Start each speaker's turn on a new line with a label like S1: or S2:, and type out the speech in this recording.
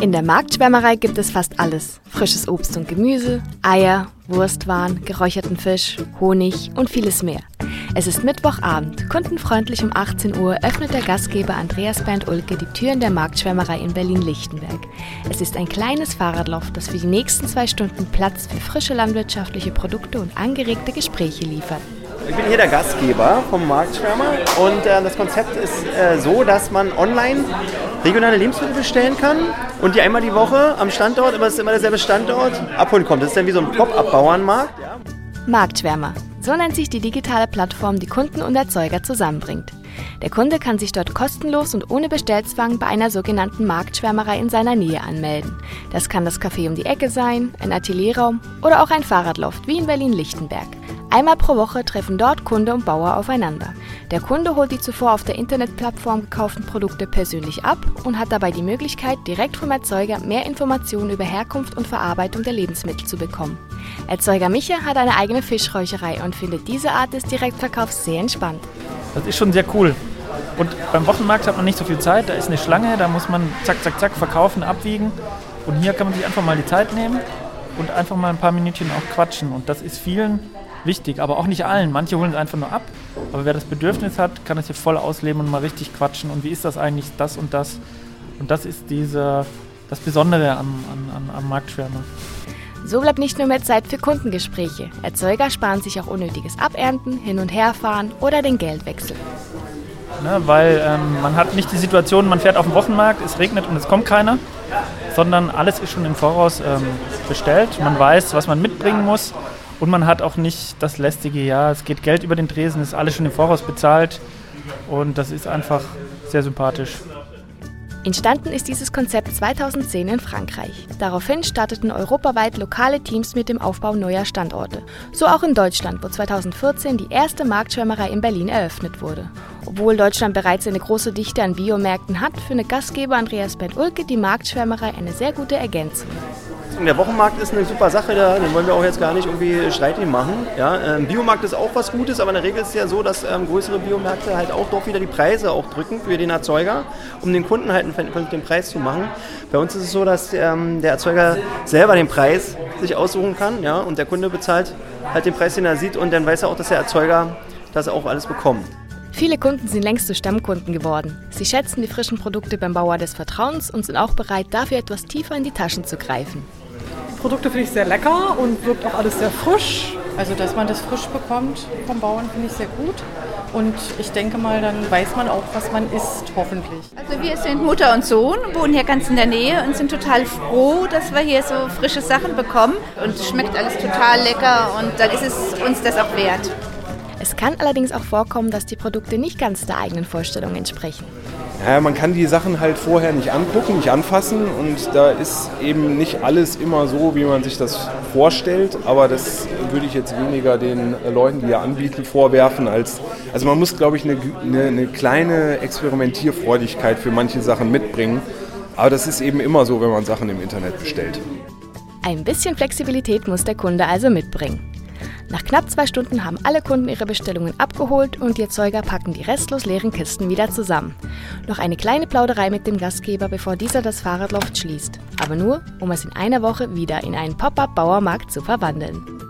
S1: In der Marktschwärmerei gibt es fast alles. Frisches Obst und Gemüse, Eier, Wurstwaren, geräucherten Fisch, Honig und vieles mehr. Es ist Mittwochabend. Kundenfreundlich um 18 Uhr öffnet der Gastgeber Andreas Bernd Ulke die Türen der Marktschwärmerei in Berlin-Lichtenberg. Es ist ein kleines Fahrradloft, das für die nächsten zwei Stunden Platz für frische landwirtschaftliche Produkte und angeregte Gespräche liefert.
S2: Ich bin hier der Gastgeber vom Marktschwärmer und äh, das Konzept ist äh, so, dass man online regionale Lebensmittel bestellen kann und die einmal die Woche am Standort, aber es ist immer derselbe Standort, abholen kommt. Das ist dann wie so ein Pop-up-Bauernmarkt.
S1: Marktschwärmer. So nennt sich die digitale Plattform, die Kunden und Erzeuger zusammenbringt. Der Kunde kann sich dort kostenlos und ohne Bestellzwang bei einer sogenannten Marktschwärmerei in seiner Nähe anmelden. Das kann das Café um die Ecke sein, ein Atelierraum oder auch ein Fahrradloft wie in Berlin-Lichtenberg. Einmal pro Woche treffen dort Kunde und Bauer aufeinander. Der Kunde holt die zuvor auf der Internetplattform gekauften Produkte persönlich ab und hat dabei die Möglichkeit, direkt vom Erzeuger mehr Informationen über Herkunft und Verarbeitung der Lebensmittel zu bekommen. Erzeuger Micha hat eine eigene Fischräucherei und findet diese Art des Direktverkaufs sehr entspannt.
S3: Das ist schon sehr cool. Und beim Wochenmarkt hat man nicht so viel Zeit, da ist eine Schlange, da muss man zack, zack, zack verkaufen, abwiegen. Und hier kann man sich einfach mal die Zeit nehmen und einfach mal ein paar Minütchen auch quatschen. Und das ist vielen wichtig, aber auch nicht allen. Manche holen es einfach nur ab. Aber wer das Bedürfnis hat, kann es hier voll ausleben und mal richtig quatschen. Und wie ist das eigentlich, das und das? Und das ist diese, das Besondere am, am, am Marktschwärmer.
S1: So bleibt nicht nur mehr Zeit für Kundengespräche. Erzeuger sparen sich auch unnötiges Abernten, Hin- und Herfahren oder den Geldwechsel.
S3: Ne, weil ähm, man hat nicht die Situation, man fährt auf den Wochenmarkt, es regnet und es kommt keiner, sondern alles ist schon im Voraus ähm, bestellt. Man weiß, was man mitbringen muss und man hat auch nicht das lästige, ja, es geht Geld über den Tresen, ist alles schon im Voraus bezahlt und das ist einfach sehr sympathisch.
S1: Entstanden ist dieses Konzept 2010 in Frankreich. Daraufhin starteten europaweit lokale Teams mit dem Aufbau neuer Standorte. So auch in Deutschland, wo 2014 die erste Marktschwärmerei in Berlin eröffnet wurde. Obwohl Deutschland bereits eine große Dichte an Biomärkten hat, findet Gastgeber Andreas Bent-Ulke die Marktschwärmerei eine sehr gute Ergänzung.
S2: Der Wochenmarkt ist eine super Sache, da, den wollen wir auch jetzt gar nicht irgendwie streitig machen. Ja, ähm, Biomarkt ist auch was Gutes, aber in der Regel ist es ja so, dass ähm, größere Biomärkte halt auch doch wieder die Preise auch drücken für den Erzeuger, um den Kunden halt einen den Preis zu machen. Bei uns ist es so, dass ähm, der Erzeuger selber den Preis sich aussuchen kann ja, und der Kunde bezahlt halt den Preis, den er sieht und dann weiß er auch, dass der Erzeuger das auch alles bekommt.
S1: Viele Kunden sind längst zu Stammkunden geworden. Sie schätzen die frischen Produkte beim Bauer des Vertrauens und sind auch bereit, dafür etwas tiefer in die Taschen zu greifen.
S4: Produkte finde ich sehr lecker und wirkt auch alles sehr frisch.
S5: Also, dass man das frisch bekommt vom Bauern, finde ich sehr gut. Und ich denke mal, dann weiß man auch, was man isst, hoffentlich.
S6: Also wir sind Mutter und Sohn, wohnen hier ganz in der Nähe und sind total froh, dass wir hier so frische Sachen bekommen. Und es schmeckt alles total lecker und dann ist es uns das auch wert.
S1: Es kann allerdings auch vorkommen, dass die Produkte nicht ganz der eigenen Vorstellung entsprechen.
S7: Ja, man kann die Sachen halt vorher nicht angucken, nicht anfassen und da ist eben nicht alles immer so, wie man sich das vorstellt. Aber das würde ich jetzt weniger den Leuten, die ja anbieten, vorwerfen. Als, also man muss, glaube ich, eine, eine, eine kleine Experimentierfreudigkeit für manche Sachen mitbringen. Aber das ist eben immer so, wenn man Sachen im Internet bestellt.
S1: Ein bisschen Flexibilität muss der Kunde also mitbringen. Nach knapp zwei Stunden haben alle Kunden ihre Bestellungen abgeholt und die Erzeuger packen die restlos leeren Kisten wieder zusammen. Noch eine kleine Plauderei mit dem Gastgeber, bevor dieser das Fahrradloft schließt. Aber nur, um es in einer Woche wieder in einen Pop-up-Bauermarkt zu verwandeln.